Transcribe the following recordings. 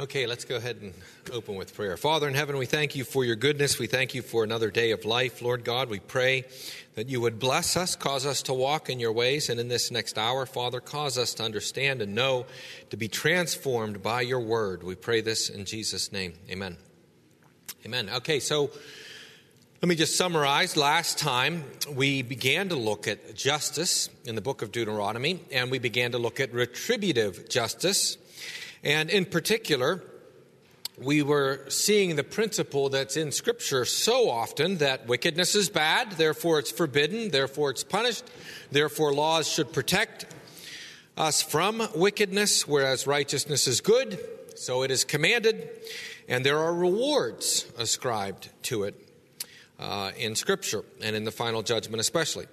Okay, let's go ahead and open with prayer. Father in heaven, we thank you for your goodness. We thank you for another day of life. Lord God, we pray that you would bless us, cause us to walk in your ways, and in this next hour, Father, cause us to understand and know, to be transformed by your word. We pray this in Jesus' name. Amen. Amen. Okay, so let me just summarize. Last time we began to look at justice in the book of Deuteronomy, and we began to look at retributive justice. And in particular, we were seeing the principle that's in Scripture so often that wickedness is bad, therefore it's forbidden, therefore it's punished, therefore laws should protect us from wickedness, whereas righteousness is good, so it is commanded, and there are rewards ascribed to it uh, in Scripture and in the final judgment especially.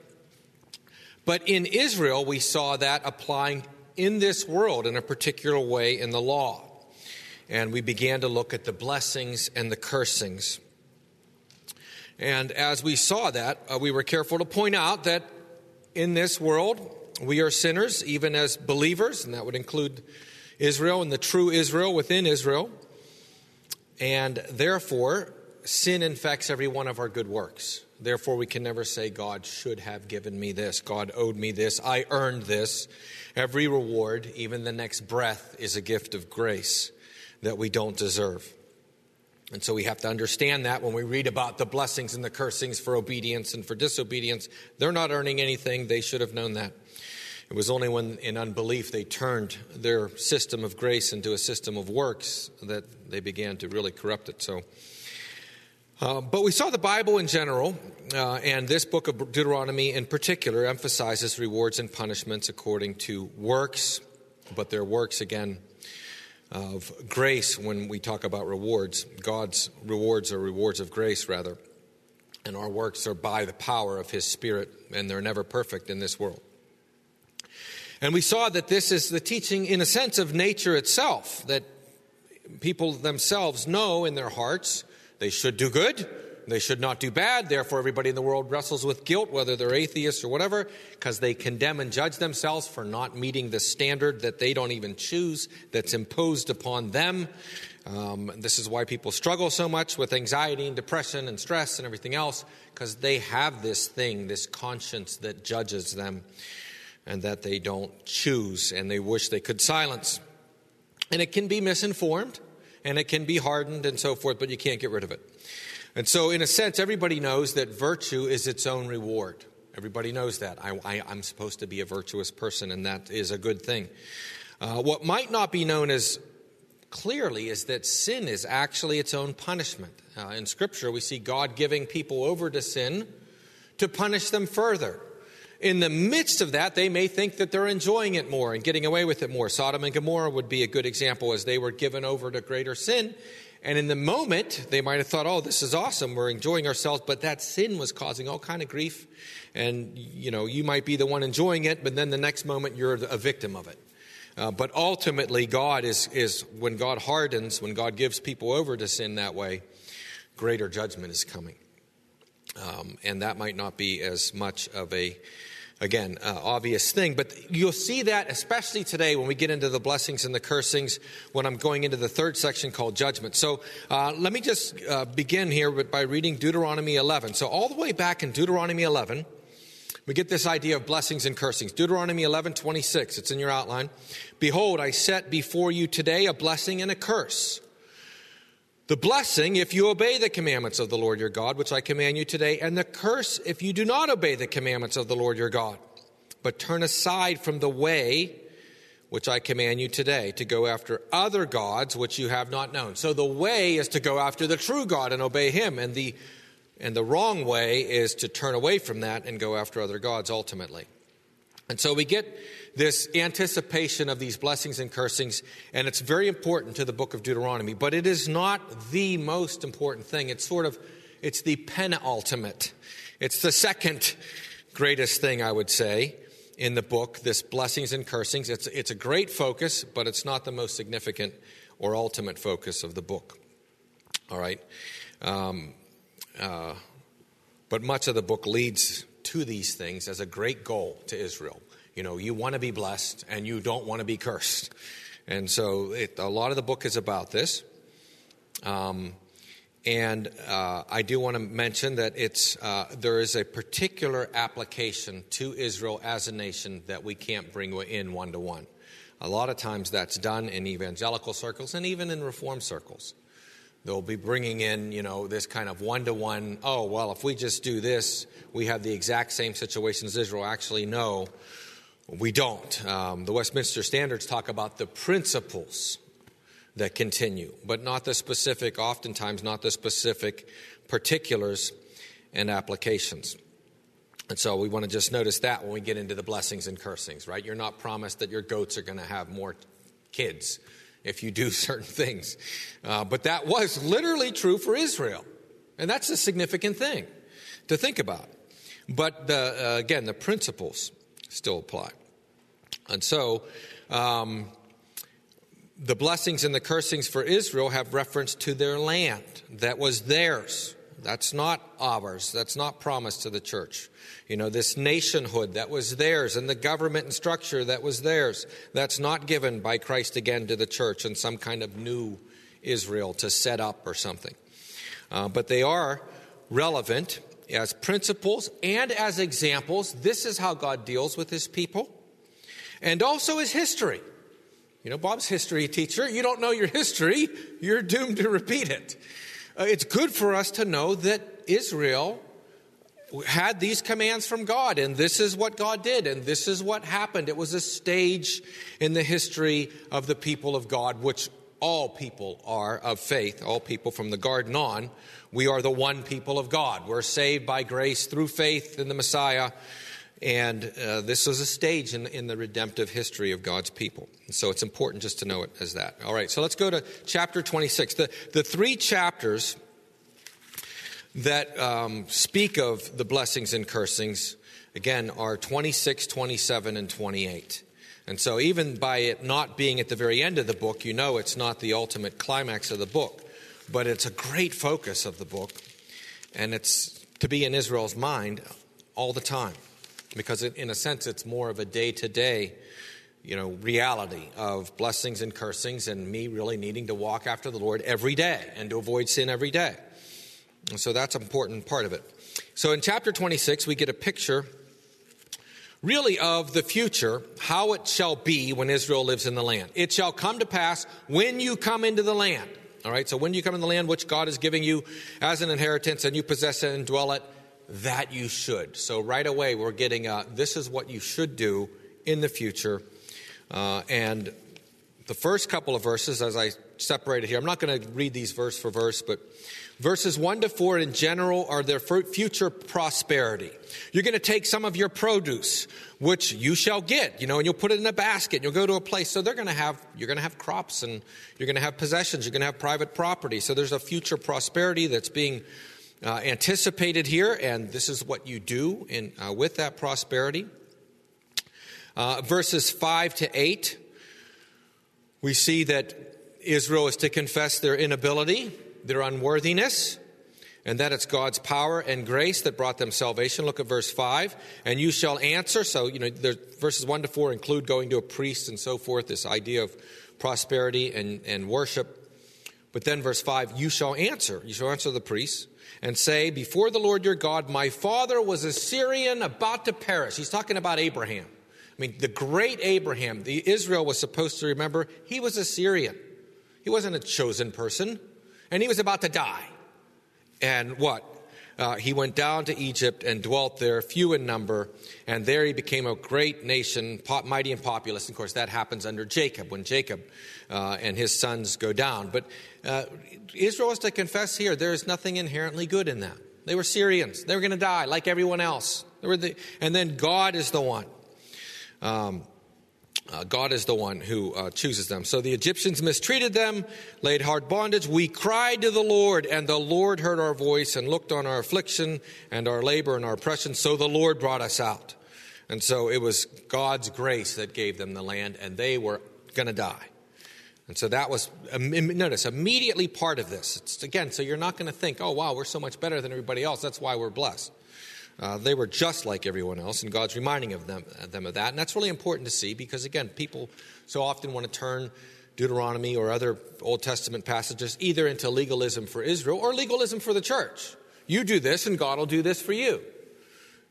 But in Israel, we saw that applying in this world in a particular way in the law. And we began to look at the blessings and the cursings. And as we saw that, uh, we were careful to point out that in this world, we are sinners, even as believers, and that would include Israel and the true Israel within Israel. And therefore, sin infects every one of our good works. Therefore, we can never say, God should have given me this, God owed me this, I earned this. Every reward, even the next breath, is a gift of grace that we don't deserve. And so we have to understand that when we read about the blessings and the cursings for obedience and for disobedience, they're not earning anything. They should have known that. It was only when, in unbelief, they turned their system of grace into a system of works that they began to really corrupt it. So, uh, but we saw the Bible in general, uh, and this book of Deuteronomy in particular emphasizes rewards and punishments according to works, but they're works again of grace when we talk about rewards. God's rewards are rewards of grace, rather, and our works are by the power of His Spirit, and they're never perfect in this world. And we saw that this is the teaching, in a sense, of nature itself, that people themselves know in their hearts they should do good, they should not do bad. Therefore, everybody in the world wrestles with guilt, whether they're atheists or whatever, because they condemn and judge themselves for not meeting the standard that they don't even choose, that's imposed upon them. Um, this is why people struggle so much with anxiety and depression and stress and everything else, because they have this thing, this conscience that judges them and that they don't choose and they wish they could silence. And it can be misinformed and it can be hardened and so forth, but you can't get rid of it. And so, in a sense, everybody knows that virtue is its own reward. Everybody knows that. I, am supposed to be a virtuous person, and that is a good thing. Uh, what might not be known as clearly is that sin is actually its own punishment. Uh, in Scripture, we see God giving people over to sin to punish them further in the midst of that, they may think that they're enjoying it more and getting away with it more. Sodom and Gomorrah would be a good example as they were given over to greater sin. And in the moment, they might have thought, oh, this is awesome. We're enjoying ourselves. But that sin was causing all kind of grief. And, you know, you might be the one enjoying it, but then the next moment you're a victim of it. Uh, but ultimately, God is, is, when God hardens, when God gives people over to sin that way, greater judgment is coming. Um, and that might not be as much of a, again, uh, obvious thing. But you'll see that, especially today when we get into the blessings and the cursings, when I'm going into the third section called judgment. So uh, let me just uh, begin here by reading Deuteronomy 11. So, all the way back in Deuteronomy 11, we get this idea of blessings and cursings. Deuteronomy 11, 26, it's in your outline. Behold, I set before you today a blessing and a curse. The blessing if you obey the commandments of the Lord your God, which I command you today, and the curse if you do not obey the commandments of the Lord your God, but turn aside from the way which I command you today, to go after other gods which you have not known. So the way is to go after the true God and obey him, and the and the wrong way is to turn away from that and go after other gods ultimately. And so we get this anticipation of these blessings and cursings, and it's very important to the book of Deuteronomy, but it is not the most important thing. It's sort of, it's the penultimate. It's the second greatest thing, I would say, in the book, this blessings and cursings. It's, it's a great focus, but it's not the most significant or ultimate focus of the book. All right? Um, uh, but much of the book leads to these things as a great goal to Israel. You know, you want to be blessed and you don't want to be cursed. And so it, a lot of the book is about this. Um, and uh, I do want to mention that it's, uh, there is a particular application to Israel as a nation that we can't bring in one to one. A lot of times that's done in evangelical circles and even in reform circles. They'll be bringing in, you know, this kind of one to one, oh, well, if we just do this, we have the exact same situation as Israel. Actually, no, we don't. Um, the Westminster Standards talk about the principles that continue, but not the specific, oftentimes not the specific particulars and applications. And so we want to just notice that when we get into the blessings and cursings, right? You're not promised that your goats are going to have more kids if you do certain things. Uh, but that was literally true for Israel. And that's a significant thing to think about. But the, uh, again, the principles still apply. And so, um, the blessings and the cursings for Israel have reference to their land that was theirs. That's not ours. That's not promised to the church. You know, this nationhood that was theirs and the government and structure that was theirs, that's not given by Christ again to the church in some kind of new Israel to set up or something. Uh, but they are relevant as principles and as examples. This is how God deals with his people and also his history. You know, Bob's history teacher. You don't know your history, you're doomed to repeat it. Uh, it's good for us to know that Israel had these commands from God, and this is what God did, and this is what happened. It was a stage in the history of the people of God, which all people are of faith, all people from the garden on. We are the one people of God. We're saved by grace through faith in the Messiah. And uh, this is a stage in, in the redemptive history of God's people. So it's important just to know it as that. All right, so let's go to chapter 26. The, the three chapters that um, speak of the blessings and cursings, again, are 26, 27, and 28. And so, even by it not being at the very end of the book, you know it's not the ultimate climax of the book, but it's a great focus of the book, and it's to be in Israel's mind all the time because in a sense it's more of a day-to-day you know reality of blessings and cursings and me really needing to walk after the lord every day and to avoid sin every day. And so that's an important part of it. So in chapter 26 we get a picture really of the future how it shall be when israel lives in the land. It shall come to pass when you come into the land all right so when you come in the land which god is giving you as an inheritance and you possess it and dwell it that you should. So right away, we're getting uh, this is what you should do in the future. Uh, and the first couple of verses, as I separated here, I'm not going to read these verse for verse, but verses 1 to 4 in general are their future prosperity. You're going to take some of your produce, which you shall get, you know, and you'll put it in a basket, and you'll go to a place. So they're going to have, you're going to have crops, and you're going to have possessions, you're going to have private property. So there's a future prosperity that's being uh, anticipated here, and this is what you do in, uh, with that prosperity. Uh, verses 5 to 8, we see that Israel is to confess their inability, their unworthiness, and that it's God's power and grace that brought them salvation. Look at verse 5. And you shall answer. So, you know, verses 1 to 4 include going to a priest and so forth, this idea of prosperity and, and worship. But then verse 5, you shall answer. You shall answer the priests and say, Before the Lord your God, my father was a Syrian about to perish. He's talking about Abraham. I mean, the great Abraham, the Israel was supposed to remember, he was a Syrian. He wasn't a chosen person, and he was about to die. And what? Uh, he went down to Egypt and dwelt there, few in number, and there he became a great nation, mighty and populous. And of course, that happens under Jacob when Jacob uh, and his sons go down. But uh, Israel is to confess here there is nothing inherently good in that. They were Syrians. They were going to die like everyone else. The, and then God is the one. Um, uh, God is the one who uh, chooses them. So the Egyptians mistreated them, laid hard bondage. We cried to the Lord, and the Lord heard our voice and looked on our affliction and our labor and our oppression. So the Lord brought us out. And so it was God's grace that gave them the land, and they were going to die. And so that was, notice, immediately part of this. It's, again, so you're not going to think, oh, wow, we're so much better than everybody else. That's why we're blessed. Uh, they were just like everyone else, and God's reminding of them, them of that. And that's really important to see because, again, people so often want to turn Deuteronomy or other Old Testament passages either into legalism for Israel or legalism for the church. You do this and God will do this for you.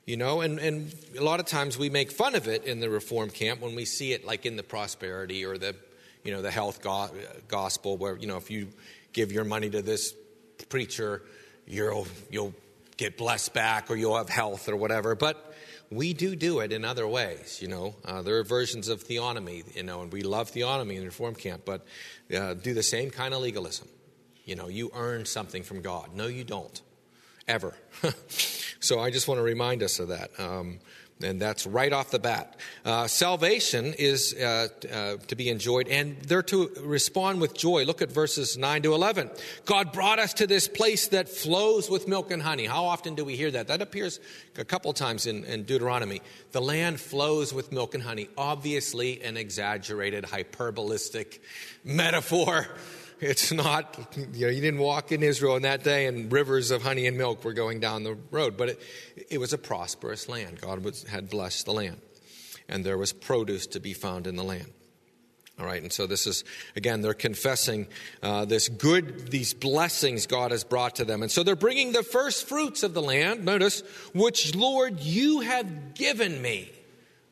You know, and, and a lot of times we make fun of it in the reform camp when we see it like in the prosperity or the, you know, the health go- gospel where, you know, if you give your money to this preacher, you'll, you'll get blessed back or you'll have health or whatever. But we do do it in other ways, you know. Uh, there are versions of theonomy, you know, and we love theonomy in the reform camp, but uh, do the same kind of legalism. You know, you earn something from God. No, you don't ever. so I just want to remind us of that. Um, and that's right off the bat. Uh, salvation is uh, uh, to be enjoyed, and they're to respond with joy. Look at verses 9 to 11. God brought us to this place that flows with milk and honey. How often do we hear that? That appears a couple times in, in Deuteronomy. The land flows with milk and honey. Obviously, an exaggerated, hyperbolistic metaphor it's not, you know, you didn't walk in Israel in that day and rivers of honey and milk were going down the road, but it, it was a prosperous land. God was, had blessed the land, and there was produce to be found in the land. All right, and so this is, again, they're confessing uh, this good, these blessings God has brought to them. And so they're bringing the first fruits of the land, notice, which, Lord, you have given me.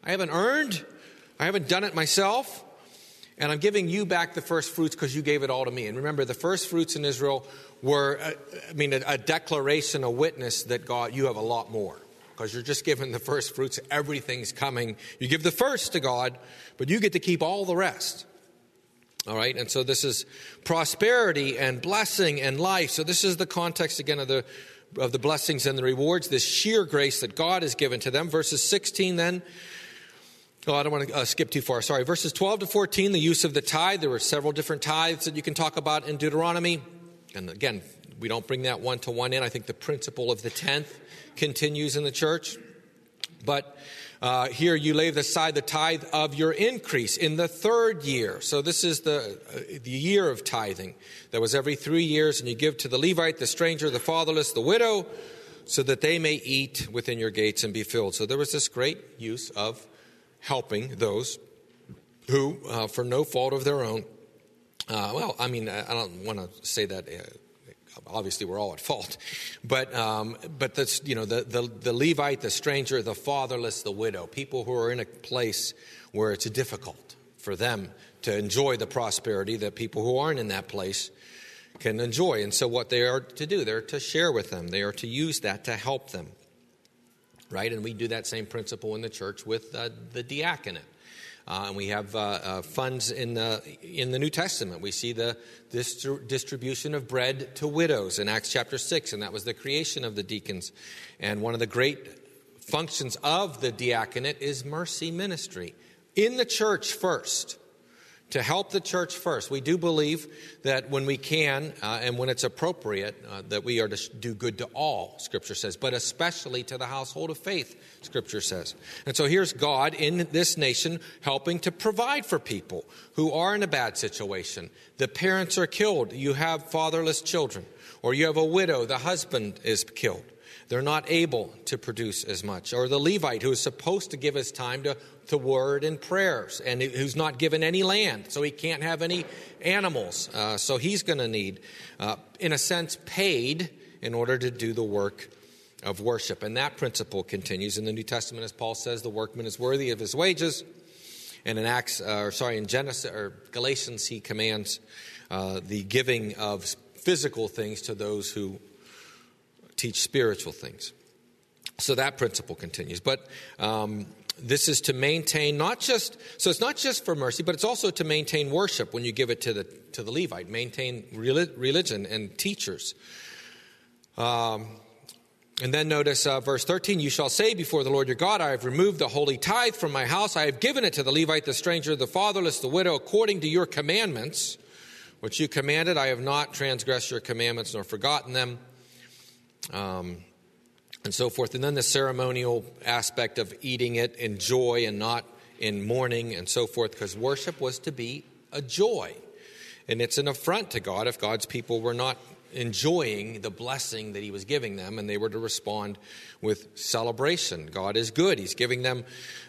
I haven't earned, I haven't done it myself. And I'm giving you back the first fruits because you gave it all to me. And remember, the first fruits in Israel were, uh, I mean, a, a declaration, a witness that God, you have a lot more. Because you're just given the first fruits, everything's coming. You give the first to God, but you get to keep all the rest. All right, and so this is prosperity and blessing and life. So this is the context again of the of the blessings and the rewards, this sheer grace that God has given to them. Verses 16 then Oh, I don't want to uh, skip too far. Sorry. Verses 12 to 14, the use of the tithe. There were several different tithes that you can talk about in Deuteronomy. And again, we don't bring that one to one in. I think the principle of the tenth continues in the church. But uh, here you lay aside the tithe of your increase in the third year. So this is the, uh, the year of tithing. That was every three years, and you give to the Levite, the stranger, the fatherless, the widow, so that they may eat within your gates and be filled. So there was this great use of helping those who, uh, for no fault of their own, uh, well, I mean, I don't want to say that. Uh, obviously, we're all at fault, but um, but that's you know the, the the Levite, the stranger, the fatherless, the widow, people who are in a place where it's difficult for them to enjoy the prosperity that people who aren't in that place can enjoy. And so, what they are to do, they're to share with them. They are to use that to help them right? And we do that same principle in the church with uh, the diaconate. Uh, and we have uh, uh, funds in the, in the New Testament. We see the distri- distribution of bread to widows in Acts chapter 6, and that was the creation of the deacons. And one of the great functions of the diaconate is mercy ministry in the church first to help the church first. We do believe that when we can uh, and when it's appropriate, uh, that we are to do good to all, Scripture says, but especially to the household of faith, Scripture says. And so here's God in this nation helping to provide for people who are in a bad situation. The parents are killed, you have fatherless children, or you have a widow, the husband is killed they're not able to produce as much. Or the Levite who is supposed to give his time to, to word and prayers and who's not given any land, so he can't have any animals. Uh, so he's going to need, uh, in a sense, paid in order to do the work of worship. And that principle continues in the New Testament, as Paul says, the workman is worthy of his wages. And in Acts, uh, or sorry, in Genesis or Galatians, he commands uh, the giving of physical things to those who teach spiritual things. So that principle continues. But um, this is to maintain not just so it's not just for mercy, but it's also to maintain worship when you give it to the to the Levite, maintain religion and teachers. Um, and then notice uh, verse 13 You shall say before the Lord your God, I have removed the holy tithe from my house. I have given it to the Levite, the stranger, the fatherless, the widow, according to your commandments, which you commanded. I have not transgressed your commandments nor forgotten them um, and so forth. And then the ceremonial aspect of eating it in joy and not in mourning and so forth, because worship was to be a joy. And it's an affront to God if God's people were not enjoying the blessing that He was giving them, and they were to respond with celebration. God is good, He's giving them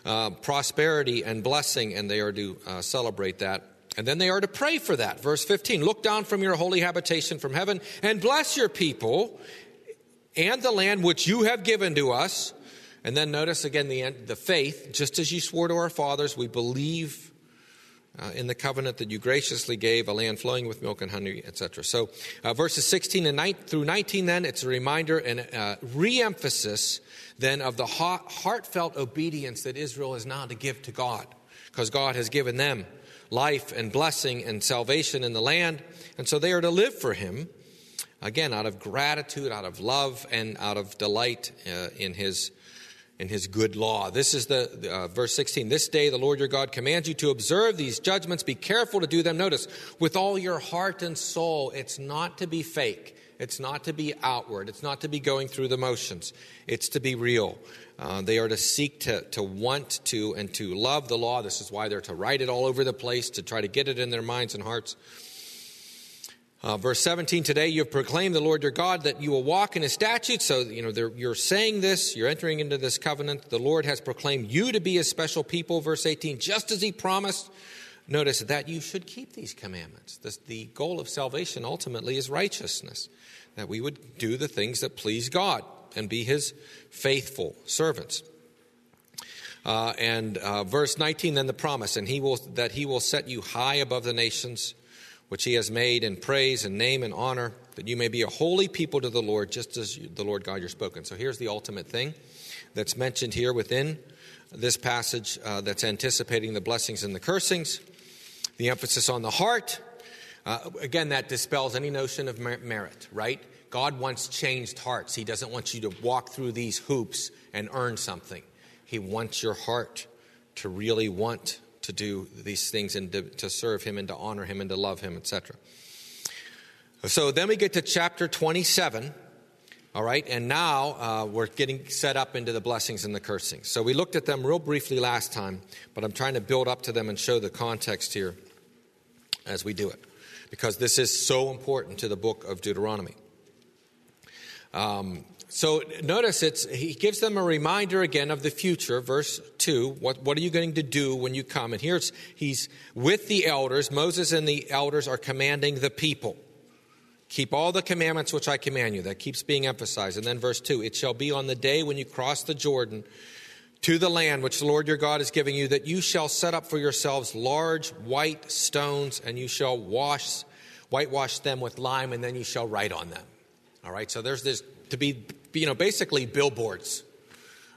uh, prosperity and blessing, and they are to uh, celebrate that And then they are to pray for that. Verse 15 Look down from your holy habitation from heaven and bless your people and the land which you have given to us. And then notice again the, the faith, just as you swore to our fathers, we believe uh, in the covenant that you graciously gave, a land flowing with milk and honey, etc. So, uh, verses 16 and 9, through 19, then, it's a reminder and uh, re emphasis then of the heart, heartfelt obedience that Israel is now to give to God, because God has given them life and blessing and salvation in the land, and so they are to live for Him, again, out of gratitude, out of love, and out of delight uh, in His in his good law. This is the uh, verse 16. This day the Lord your God commands you to observe these judgments. Be careful to do them. Notice, with all your heart and soul. It's not to be fake. It's not to be outward. It's not to be going through the motions. It's to be real. Uh, they are to seek to, to want to and to love the law. This is why they're to write it all over the place, to try to get it in their minds and hearts. Uh, verse 17, today you have proclaimed the Lord your God that you will walk in his statutes. So, you know, you're saying this, you're entering into this covenant. The Lord has proclaimed you to be a special people. Verse 18, just as he promised, notice that you should keep these commandments. This, the goal of salvation ultimately is righteousness, that we would do the things that please God and be his faithful servants. Uh, and uh, verse 19, then the promise, and he will, that he will set you high above the nations which he has made in praise and name and honor, that you may be a holy people to the Lord, just as the Lord God you're spoken. So here's the ultimate thing that's mentioned here within this passage uh, that's anticipating the blessings and the cursings. The emphasis on the heart. Uh, again, that dispels any notion of merit, right? God wants changed hearts. He doesn't want you to walk through these hoops and earn something. He wants your heart to really want to do these things and to, to serve him and to honor him and to love him, etc. So then we get to chapter 27. All right, and now uh, we're getting set up into the blessings and the cursings. So we looked at them real briefly last time, but I'm trying to build up to them and show the context here as we do it, because this is so important to the book of Deuteronomy. Um, so notice it's he gives them a reminder again of the future, verse 2. What, what are you going to do when you come? And here's he's with the elders. Moses and the elders are commanding the people. Keep all the commandments which I command you. That keeps being emphasized. And then verse 2 It shall be on the day when you cross the Jordan to the land which the Lord your God is giving you that you shall set up for yourselves large white stones and you shall wash whitewash them with lime and then you shall write on them. All right, so there's this to be you know, basically billboards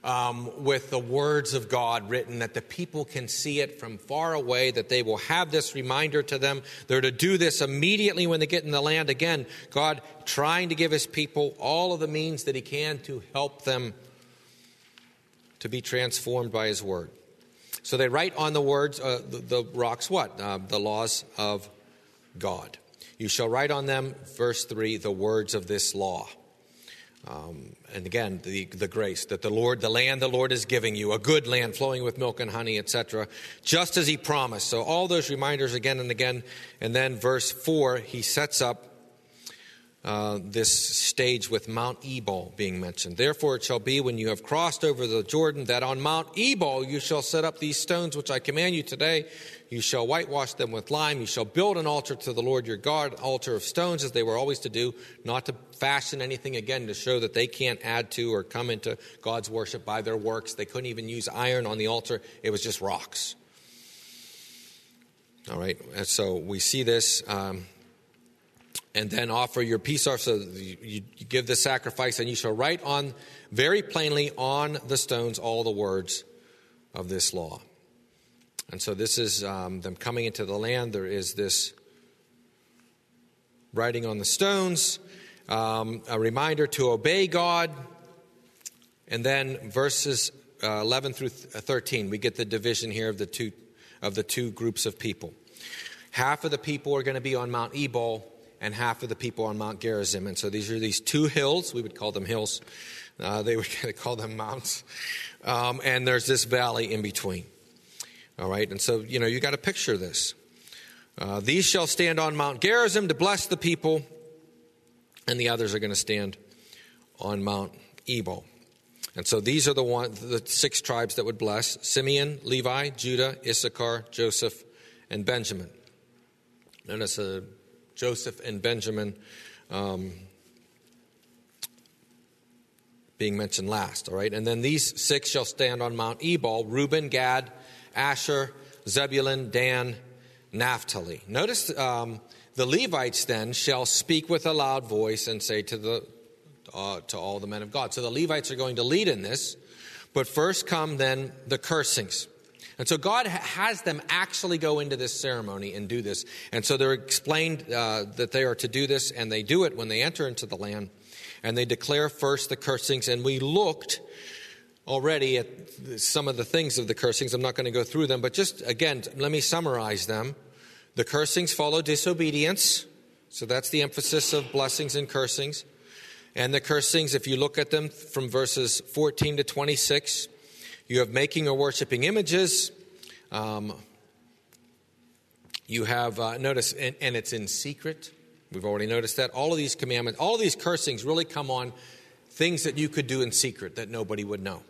um, with the words of God written that the people can see it from far away, that they will have this reminder to them. They're to do this immediately when they get in the land. Again, God trying to give his people all of the means that he can to help them to be transformed by his word. So they write on the words, uh, the, the, rocks, what? Uh, the laws of God. You shall write on them, verse 3, the words of this law. Um, and again, the, the grace that the Lord, the land the Lord is giving you, a good land flowing with milk and honey, etc., just as He promised. So, all those reminders again and again. And then, verse 4, He sets up uh, this stage with Mount Ebal being mentioned. Therefore, it shall be when you have crossed over the Jordan that on Mount Ebal you shall set up these stones which I command you today. You shall whitewash them with lime. You shall build an altar to the Lord your God, altar of stones, as they were always to do, not to fashion anything again to show that they can't add to or come into God's worship by their works. They couldn't even use iron on the altar, it was just rocks. All right, and so we see this. Um, and then offer your peace offering. So you, give the sacrifice, and you shall write on very plainly on the stones all the words of this law. And so this is um, them coming into the land. There is this writing on the stones, um, a reminder to obey God. And then verses uh, 11 through 13, we get the division here of the two of the two groups of people. Half of the people are going to be on Mount Ebal, and half of the people on Mount Gerizim. And so these are these two hills. We would call them hills. Uh, they would call them mounts. Um, and there's this valley in between. All right. And so, you know, you got to picture this. Uh, these shall stand on Mount Gerizim to bless the people, and the others are going to stand on Mount Ebal. And so these are the one, the six tribes that would bless Simeon, Levi, Judah, Issachar, Joseph, and Benjamin. Notice uh, Joseph and Benjamin um, being mentioned last, all right? And then these six shall stand on Mount Ebal Reuben, Gad, Asher, Zebulun, Dan, Naphtali. Notice um, the Levites then shall speak with a loud voice and say to, the, uh, to all the men of God. So the Levites are going to lead in this, but first come then the cursings. And so God has them actually go into this ceremony and do this. And so they're explained uh, that they are to do this, and they do it when they enter into the land. And they declare first the cursings. And we looked already at some of the things of the cursings. I'm not going to go through them, but just again, let me summarize them. The cursings follow disobedience. So that's the emphasis of blessings and cursings. And the cursings, if you look at them from verses 14 to 26, you have making or worshiping images. Um, you have, uh, notice, and, and, it's in secret. We've already noticed that. All of these commandments, all of these cursings really come on things that you could do in secret that nobody would know.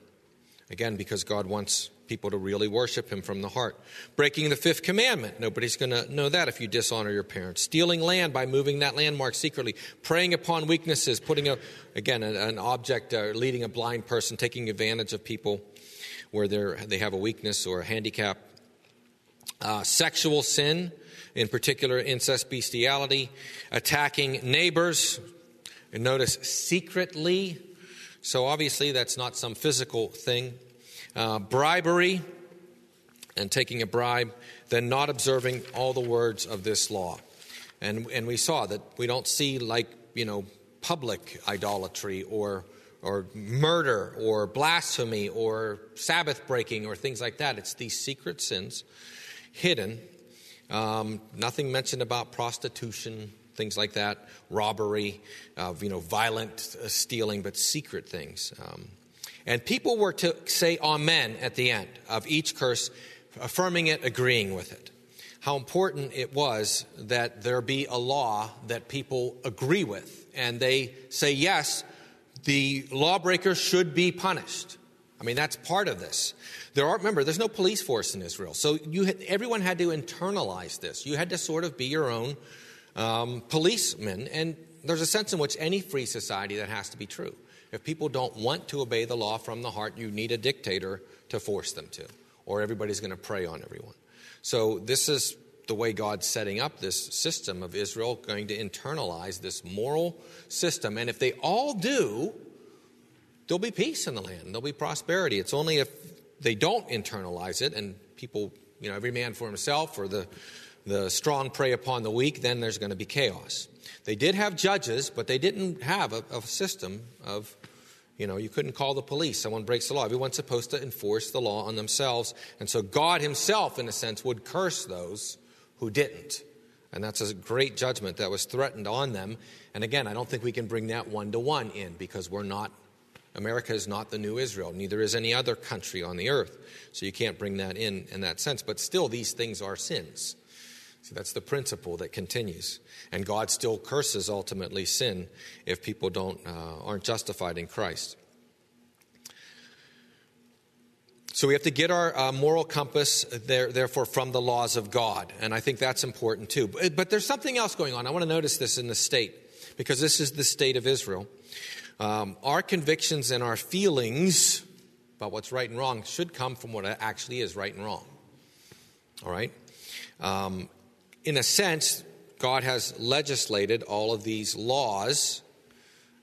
Again, because God wants people to really worship Him from the heart. Breaking the fifth commandment. Nobody's going to know that if you dishonor your parents. Stealing land by moving that landmark secretly. Preying upon weaknesses. Putting, a, again, an object, uh, leading a blind person, taking advantage of people where they have a weakness or a handicap. Uh, sexual sin, in particular incest, bestiality, attacking neighbors, and notice secretly. So obviously, that's not some physical thing. Uh, bribery and taking a bribe, then not observing all the words of this law. And, and we saw that we don't see like, you know, public idolatry or or murder or blasphemy or Sabbath breaking or things like that. It's these secret sins hidden. Um, nothing mentioned about prostitution, things like that, robbery, uh, you know, violent uh, stealing, but secret things. Um, and people were to say amen at the end of each curse, affirming it, agreeing with it. How important it was that there be a law that people agree with and they say yes the lawbreaker should be punished. I mean, that's part of this. There are, remember, there's no police force in Israel. So you everyone had to internalize this. You had to sort of be your own um, policeman. And there's a sense in which any free society that has to be true. If people don't want to obey the law from the heart, you need a dictator to force them to, or everybody's going to prey on everyone. So this is the way God's setting up this system of Israel, going to internalize this moral system. And if they all do, there'll be peace in the land, there'll be prosperity. It's only if they don't internalize it and people, you know, every man for himself or the, the strong prey upon the weak, then there's going to be chaos. They did have judges, but they didn't have a, a system of you know, you couldn't call the police. Someone breaks the law. Everyone's supposed to enforce the law on themselves. And so God Himself, in a sense, would curse those who didn't. And that's a great judgment that was threatened on them. And again, I don't think we can bring that one to one in because we're not, America is not the new Israel. Neither is any other country on the earth. So you can't bring that in in that sense. But still, these things are sins. See, that's the principle that continues. And God still curses ultimately sin if people don't, uh, aren't justified in Christ. So we have to get our uh, moral compass, there, therefore, from the laws of God. And I think that's important too. But, but, there's something else going on. I want to notice this in the state, because this is the state of Israel. Um, our convictions and our feelings about what's right and wrong should come from what actually is right and wrong. All right? Um, in a sense, God has legislated all of these laws.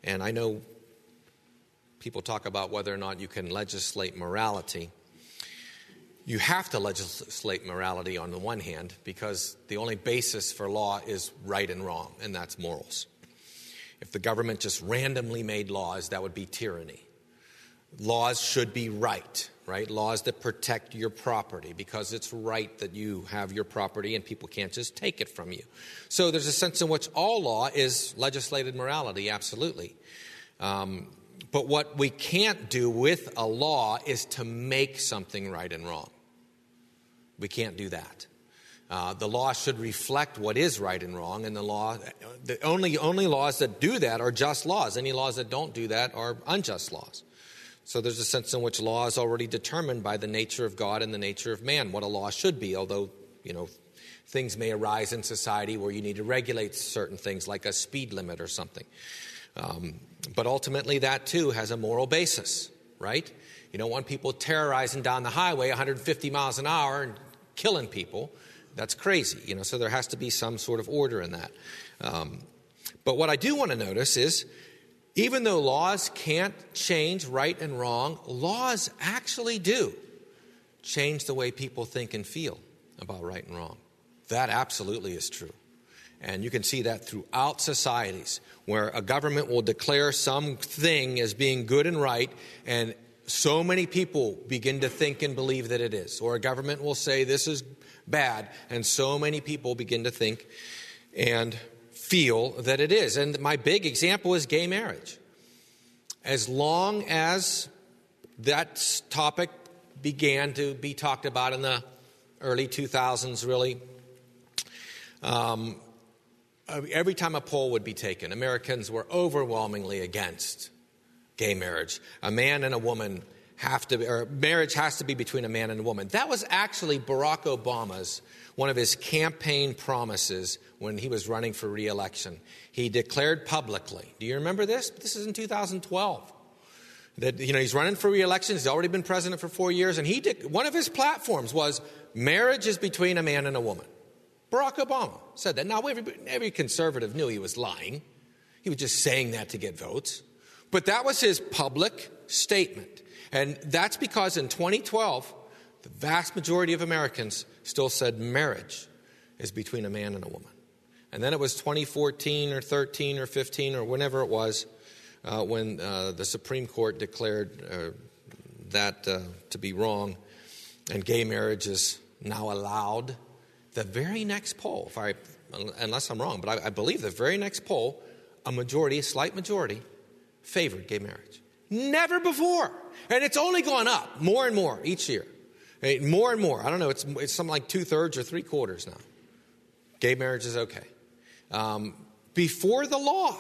And I know people talk about whether or not you can legislate morality you have to legislate morality on the one hand because the only basis for law is right and wrong, and that's morals. If the government just randomly made laws, that would be tyranny. Laws should be right, right? Laws that protect your property because it's right that you have your property and people can't just take it from you. So there's a sense in which all law is legislated morality, absolutely. Um, but what we can't do with a law is to make something right and wrong. We can't do that. Uh, the law should reflect what is right and wrong, and the law, the only, only laws that do that are just laws. Any laws that don't do that are unjust laws. So there's a sense in which law is already determined by the nature of God and the nature of man, what a law should be, although, you know, things may arise in society where you need to regulate certain things, like a speed limit or something. Um, but ultimately, that too has a moral basis, right? You don't want people terrorizing down the highway 150 miles an hour and killing people. That's crazy, you know. So there has to be some sort of order in that. Um, but what I do want to notice is even though laws can't change right and wrong, laws actually do change the way people think and feel about right and wrong. That absolutely is true. And you can see that throughout societies where a government will declare something as being good and right, and so many people begin to think and believe that it is. Or a government will say this is bad, and so many people begin to think and feel that it is. And my big example is gay marriage. As long as that topic began to be talked about in the early 2000s, really, um, Uh, every time a poll would be taken, Americans were overwhelmingly against gay marriage. A man and a woman have to, or marriage has to be between a man and a woman. That was actually Barack Obama's one of his campaign promises when he was running for reelection. He declared publicly. Do you remember this? This is in 2012. That you know he's running for reelection. He's already been president for four years, and he did, one of his platforms was marriage is between a man and a woman. Barack Obama said that. Now every, every conservative knew he was lying. He was just saying that to get votes. But that was his public statement. And that's because in 2012, the vast majority of Americans still said marriage is between a man and a woman. And then it was 2014 or 13 or 15 or whenever it was uh, when uh, the Supreme Court declared uh, that uh, to be wrong and gay marriage is now allowed. The very next poll, if I, unless I'm wrong, but I, I believe the very next poll, a majority, a slight majority, favored gay marriage. Never before. And it's only gone up more and more each year. More and more. I don't know, it's, it's something like two thirds or three quarters now. Gay marriage is okay. Um, before the law,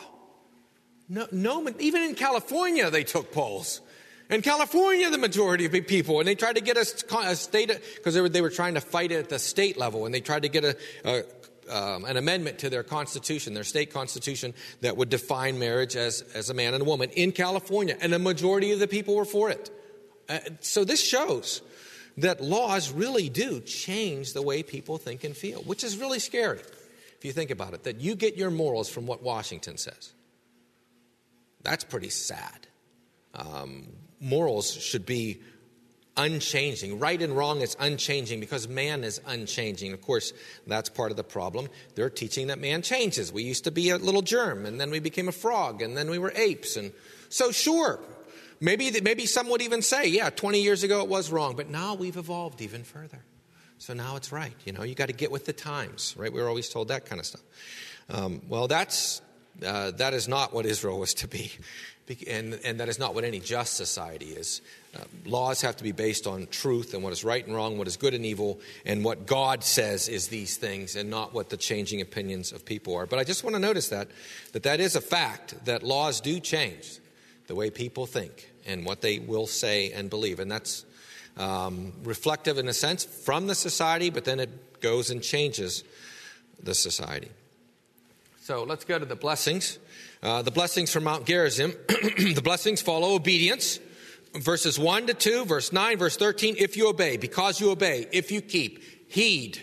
no, no, even in California, they took polls. In California, the majority of people, and they tried to get a, a state, because they were, they were trying to fight it at the state level, and they tried to get a, a um, an amendment to their constitution, their state constitution, that would define marriage as, as a man and a woman in California, and a majority of the people were for it. Uh, so this shows that laws really do change the way people think and feel, which is really scary if you think about it, that you get your morals from what Washington says. That's pretty sad. Um, morals should be unchanging. Right and wrong is unchanging because man is unchanging. Of course, that's part of the problem. They're teaching that man changes. We used to be a little germ, and then we became a frog, and then we were apes. And so, sure, maybe, maybe some would even say, yeah, 20 years ago it was wrong, but now we've evolved even further. So now it's right. You know, you got to get with the times, right? We were always told that kind of stuff. Um, well, that's, uh, that is not what Israel was to be. And, and that is not what any just society is. Uh, laws have to be based on truth and what is right and wrong, what is good and evil, and what God says is these things, and not what the changing opinions of people are. But I just want to notice that that that is a fact that laws do change the way people think and what they will say and believe, and that's um, reflective in a sense from the society, but then it goes and changes the society. So let's go to the blessings. Uh, the blessings from Mount Gerizim. the blessings follow obedience. Verses 1 to 2, verse 9, verse 13. If you obey, because you obey, if you keep, heed.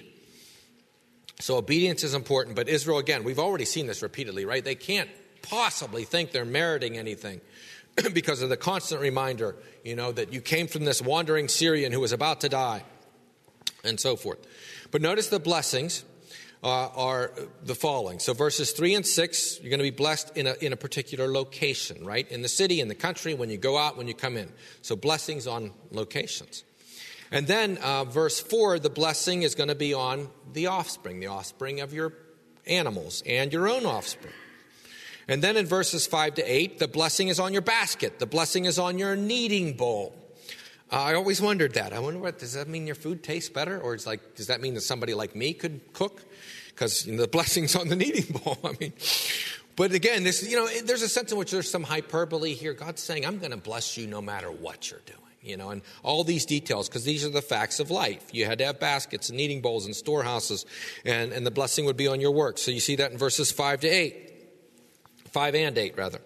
So obedience is important, but Israel, again, we've already seen this repeatedly, right? They can't possibly think they're meriting anything because of the constant reminder, you know, that you came from this wandering Syrian who was about to die, and so forth. But notice the blessings uh, are the following. So, verses 3 and 6, you're going to be blessed in a, in a particular location, right? In the city, in the country, when you go out, when you come in. So, blessings on locations. And then, uh, verse 4, the blessing is going to be on the offspring, the offspring of your animals and your own offspring. And then in verses 5 to 8, the blessing is on your basket, the blessing is on your kneading bowl. Uh, I always wondered that. I wonder what does that mean your food tastes better? Or it's like, does that mean that somebody like me could cook? Because you know, the blessings on the kneading bowl. I mean, but again, this you know, there's a sense in which there's some hyperbole here. God's saying, "I'm going to bless you no matter what you're doing." you know, and all these details, because these are the facts of life. You had to have baskets and eating bowls and storehouses, and, and the blessing would be on your work. So you see that in verses 5 to 8. 5 and 8, rather.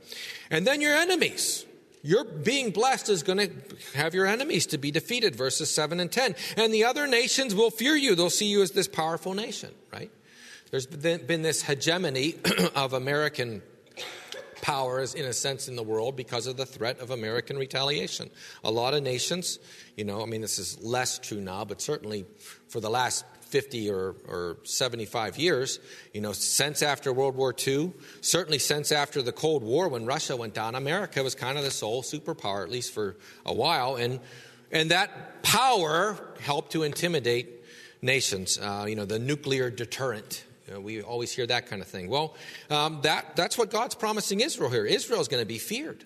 And then your enemies. Your being blessed is going to have your enemies to be defeated, verses 7 and 10. And the other nations will fear you. They'll see you as this powerful nation, right? There's been this hegemony of American powers, in a sense, in the world because of the threat of American retaliation. A lot of nations, you know, I mean, this is less true now, but certainly for the last 50 or, or 75 years, you know, since after World War II, certainly since after the Cold War when Russia went down, America was kind of the sole superpower, at least for a while. And, and that power helped to intimidate nations, uh, you know, the nuclear deterrent you know, we always hear that kind of thing. Well, um, that, that's what God's promising Israel here. Israel is going to be feared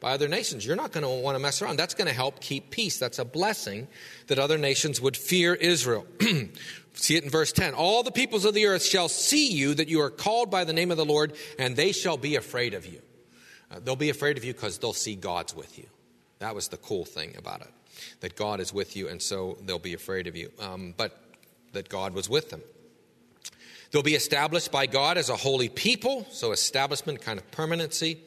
by other nations. You're not going to want to mess around. That's going to help keep peace. That's a blessing that other nations would fear Israel. see it in verse 10. All the peoples of the earth shall see you that you are called by the name of the Lord, and they shall be afraid of you. Uh, they'll be afraid of you because they'll see God's with you. That was the cool thing about it, that God is with you, and so they'll be afraid of you. Um, but that God was with them. They'll be established by God as a holy people, so establishment, kind of permanency.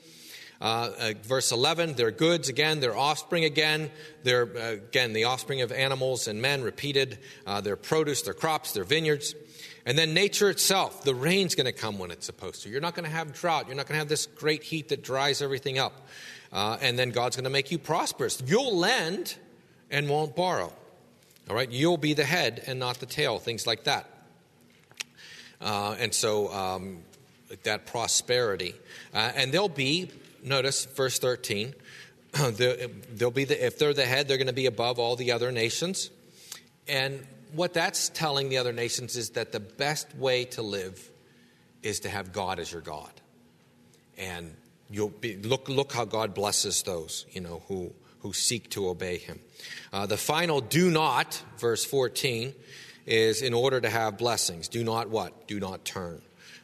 Uh, uh, verse 11, their goods again, their offspring again, their, uh, again, the offspring of animals and men repeated, uh, their produce, their crops, their vineyards. And then nature itself, the rain's going to come when it's supposed to. You're not going to have drought. You're not going to have this great heat that dries everything up. Uh, and then God's going to make you prosperous. You'll lend and won't borrow. All right? You'll be the head and not the tail, things like that. Uh, and so um, that prosperity. Uh, and they'll be, notice verse 13, they'll be the, if they're the head, they're going to be above all the other nations. And what that's telling the other nations is that the best way to live is to have God as your God. And you'll be, look, look how God blesses those, you know, who, who seek to obey him. Uh, the final do not, verse 14, is in order to have blessings. Do not what? Do not turn.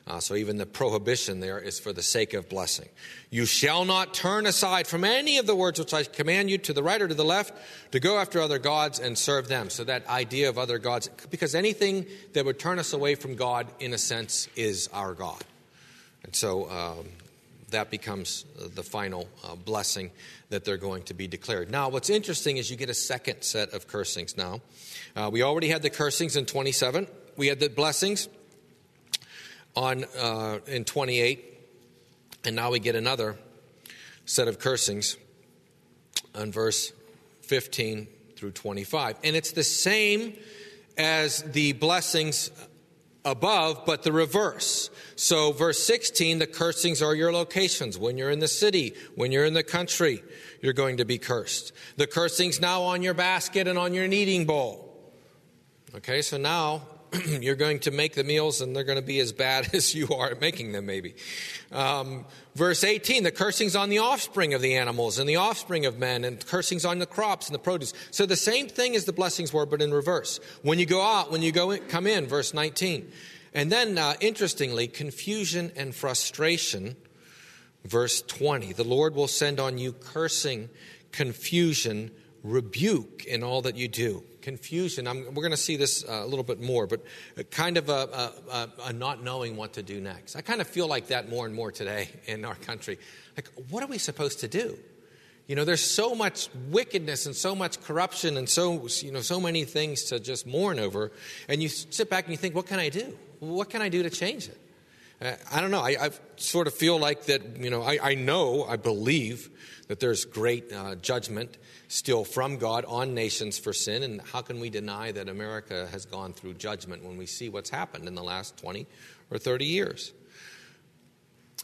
Uh, so even the prohibition there is for the sake of blessing. You shall not turn aside from any of the words which I command you to the right or to the left to go after other gods and serve them. So that idea of other gods, because anything that would turn us away from God, in a sense, is our God. And so um, that becomes the final uh, blessing that they're going to be declared. Now, what's interesting is you get a second set of cursings now. Uh, we already had the cursings in 27. We had the blessings on uh, in 28, and now we get another set of cursings on verse 15 through 25. And it's the same as the blessings above, but the reverse. So, verse 16, the cursings are your locations. When you're in the city, when you're in the country, you're going to be cursed. The cursings now on your basket and on your kneading bowl. Okay, so now you're going to make the meals and they're going to be as bad as you are at making them, maybe. Um, verse 18, the cursings on the offspring of the animals and the offspring of men, and cursings on the crops and the produce. So the same thing as the blessings were, but in reverse. When you go out, when you go in, come in, verse 19. And then, uh, interestingly, confusion and frustration, verse 20. The Lord will send on you cursing, confusion, rebuke in all that you do confusion. I'm, we're going to see this uh, a little bit more, but kind of a, a, a, not knowing what to do next. I kind of feel like that more and more today in our country. Like, what are we supposed to do? You know, there's so much wickedness and so much corruption and so you know so many things to just mourn over, and you sit back and you think, what can I do? What can I do to change it? Uh, I don't know. I, I, sort of feel like that. You know, I, I know, I believe that there's great uh, judgment still from God on nations for sin. And how can we deny that America has gone through judgment when we see what's happened in the last 20 or 30 years?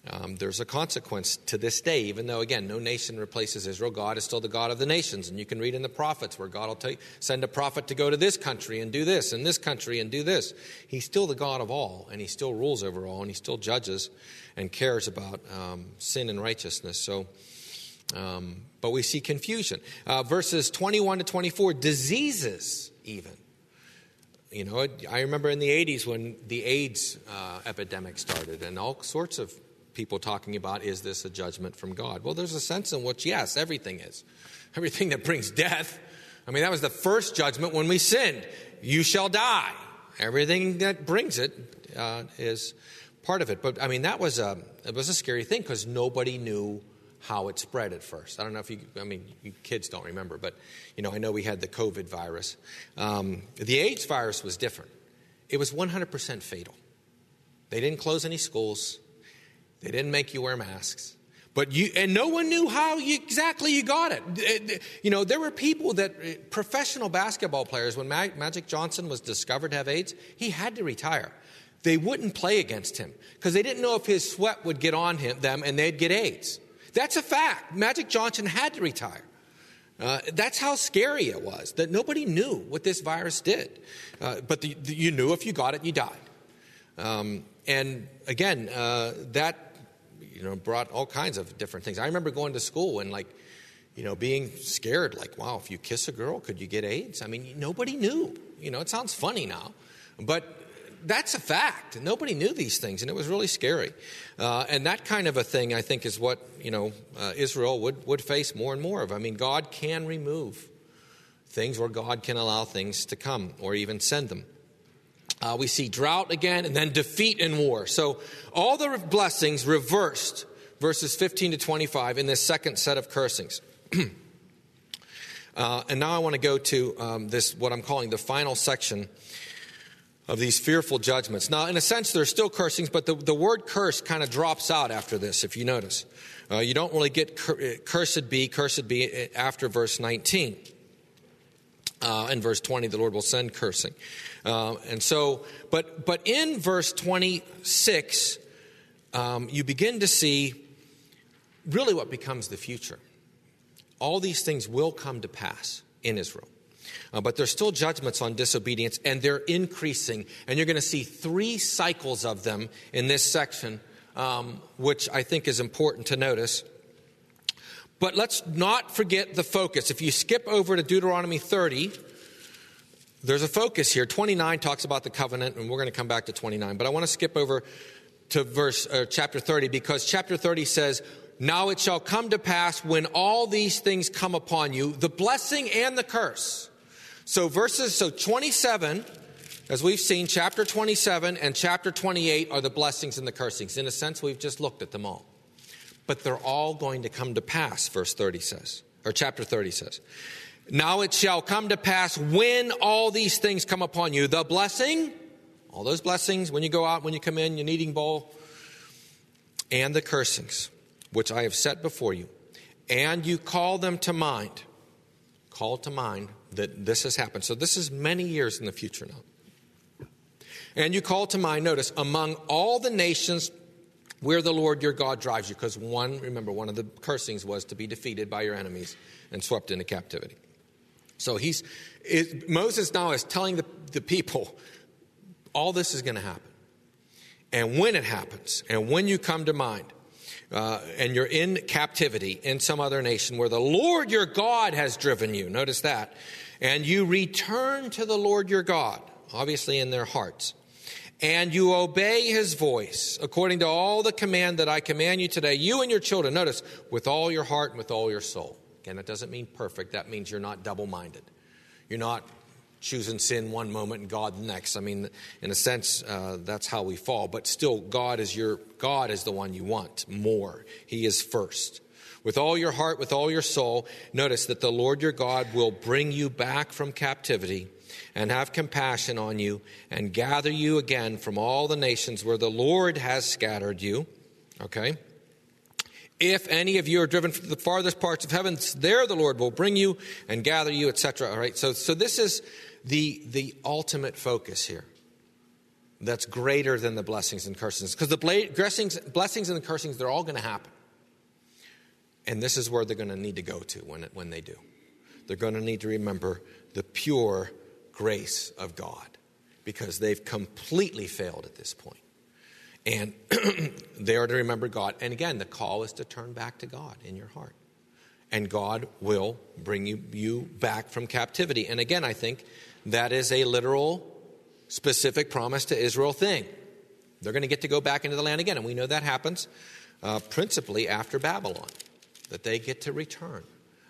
Um, there's a consequence to this day, even though, again, no nation replaces Israel. God is still the God of the nations. And you can read in the prophets where God will tell you, send a prophet to go to this country and do this, and this country and do this. He's still the God of all, and He still rules over all, and He still judges and cares about um, sin and righteousness. So, um, but we see confusion. Uh, verses 21 to 24, diseases, even. You know, I remember in the 80s when the AIDS uh, epidemic started, and all sorts of people talking about is this a judgment from God? Well, there's a sense in which, yes, everything is. Everything that brings death. I mean, that was the first judgment when we sinned. You shall die. Everything that brings it uh, is part of it. But I mean, that was a, it was a scary thing because nobody knew how it spread at first. I don't know if you, I mean, you kids don't remember, but, you know, I know we had the COVID virus. Um, the AIDS virus was different. It was 100% fatal. They didn't close any schools. They didn't make you wear masks. But you, and no one knew how you, exactly you got it. You know, there were people that, professional basketball players, when Magic Johnson was discovered to have AIDS, he had to retire. They wouldn't play against him because they didn't know if his sweat would get on him, them and they'd get AIDS. That's a fact. Magic Johnson had to retire. Uh, that's how scary it was that nobody knew what this virus did. Uh, but the, the, you knew if you got it, you died. Um, and again, uh, that you know brought all kinds of different things. I remember going to school and like you know being scared, like, wow, if you kiss a girl, could you get AIDS? I mean, nobody knew. You know, it sounds funny now, but that's a fact. Nobody knew these things, and it was really scary. Uh, and that kind of a thing, I think, is what you know uh, Israel would would face more and more of. I mean, God can remove things, or God can allow things to come, or even send them. Uh, we see drought again, and then defeat in war. So all the blessings reversed, verses 15 to 25, in this second set of cursings. Uh, and now I want to go to um, this, what I'm calling the final section of these fearful judgments. Now, in a sense, there's still cursings, but the, the word curse kind of drops out after this, if you notice. Uh, you don't really get cur- cursed be, cursed be uh, after verse 19. Uh, in verse 20, the Lord will send cursing. Uh, and so, but, but in verse 26, um, you begin to see really what becomes the future. All these things will come to pass in Israel. Uh, but there's still judgments on disobedience, and they're increasing. And you're going to see three cycles of them in this section, um, which I think is important to notice. But let's not forget the focus. If you skip over to Deuteronomy 30, there's a focus here. 29 talks about the covenant, and we're going to come back to 29. But I want to skip over to verse uh, chapter 30 because chapter 30 says, "Now it shall come to pass when all these things come upon you, the blessing and the curse." So verses, so 27, as we've seen, chapter 27 and chapter 28 are the blessings and the cursings. In a sense, we've just looked at them all. But they're all going to come to pass, verse 30 says, or chapter 30 says. Now it shall come to pass when all these things come upon you, the blessing, all those blessings, when you go out, when you come in, your kneading bowl, and the cursings, which I have set before you, and you call them to mind. Call to mind that this has happened. So this is many years in the future now. And you call to mind, notice, among all the nations where the Lord your God drives you, because one, remember, one of the cursings was to be defeated by your enemies and swept into captivity. So he's, it, Moses now is telling the, the people, all this is going to happen. And when it happens, and when you come to mind, uh, and you're in captivity in some other nation where the Lord your God has driven you, notice that, and you return to the Lord your God, obviously in their hearts, and you obey his voice according to all the command that I command you today, you and your children, notice, with all your heart and with all your soul. Again, that doesn't mean perfect, that means you're not double minded. You're not choosing sin one moment and God the next. I mean, in a sense, uh, that's how we fall. But still, God is your God is the one you want more. He is first with all your heart, with all your soul. Notice that the Lord your God will bring you back from captivity and have compassion on you and gather you again from all the nations where the Lord has scattered you. Okay? If any of you are driven to the farthest parts of heaven, there the Lord will bring you and gather you, etc. All right. So, so this is the the ultimate focus here. That's greater than the blessings and cursings, because the blessings, blessings and the cursings, they're all going to happen. And this is where they're going to need to go to when, when they do. They're going to need to remember the pure grace of God because they've completely failed at this point. And they are to remember God. And again, the call is to turn back to God in your heart. And God will bring you, you back from captivity. And again, I think that is a literal, specific promise to Israel thing. They're going to get to go back into the land again. And we know that happens uh, principally after Babylon, that they get to return.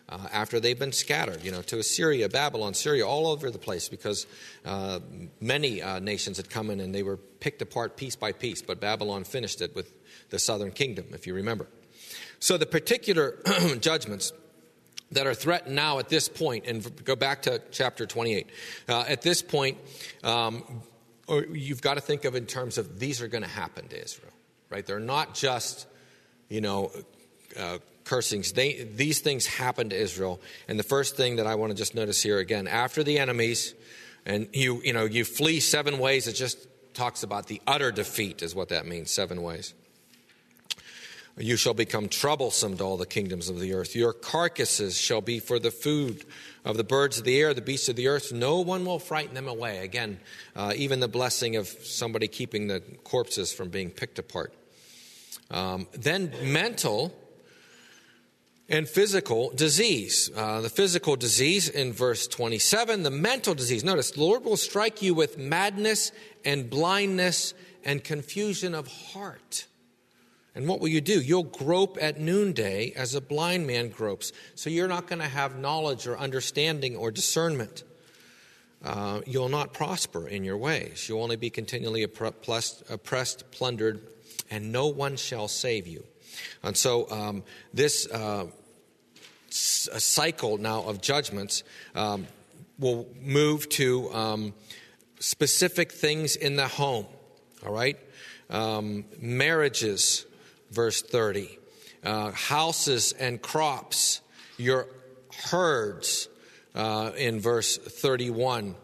Uh, after they've been scattered, you know, to Assyria, Babylon, Syria, all over the place, because uh, many uh, nations had come in and they were picked apart piece by piece. But Babylon finished it with the southern kingdom, if you remember. So the particular judgments that are threatened now at this point, and go back to chapter 28. Uh, at this point, um, you've got to think of in terms of these are going to happen to Israel, right? They're not just, you know, uh, cursings. They, these things happen to Israel. And the first thing that I want to just notice here again, after the enemies, and you, you know, you flee seven ways, it just talks about the utter defeat, is what that means, seven ways. You shall become troublesome to all the kingdoms of the earth. Your carcasses shall be for the food of the birds of the air, the beasts of the earth. No one will frighten them away. Again, uh, even the blessing of somebody keeping the corpses from being picked apart. Um, then mental and physical disease. Uh, the physical disease in verse 27, the mental disease. Notice, the Lord will strike you with madness and blindness and confusion of heart. And what will you do? You'll grope at noonday as a blind man gropes. So you're not going to have knowledge or understanding or discernment. Uh, you'll not prosper in your ways. You'll only be continually oppressed, oppressed, plundered, and no one shall save you. And so um, this uh, cycle now of judgments um, will move to um, specific things in the home. All right? Um, marriages, verse 30. Uh, houses and crops, your herds, uh, in verse 31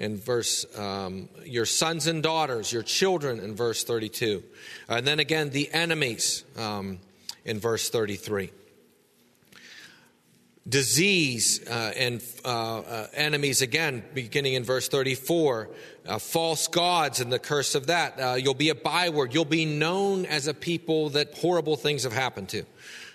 in verse um, your sons and daughters your children in verse 32 and then again the enemies um, in verse 33 disease uh, and uh, uh, enemies again beginning in verse 34 uh, false gods and the curse of that. Uh, you'll be a byword. You'll be known as a people that horrible things have happened to.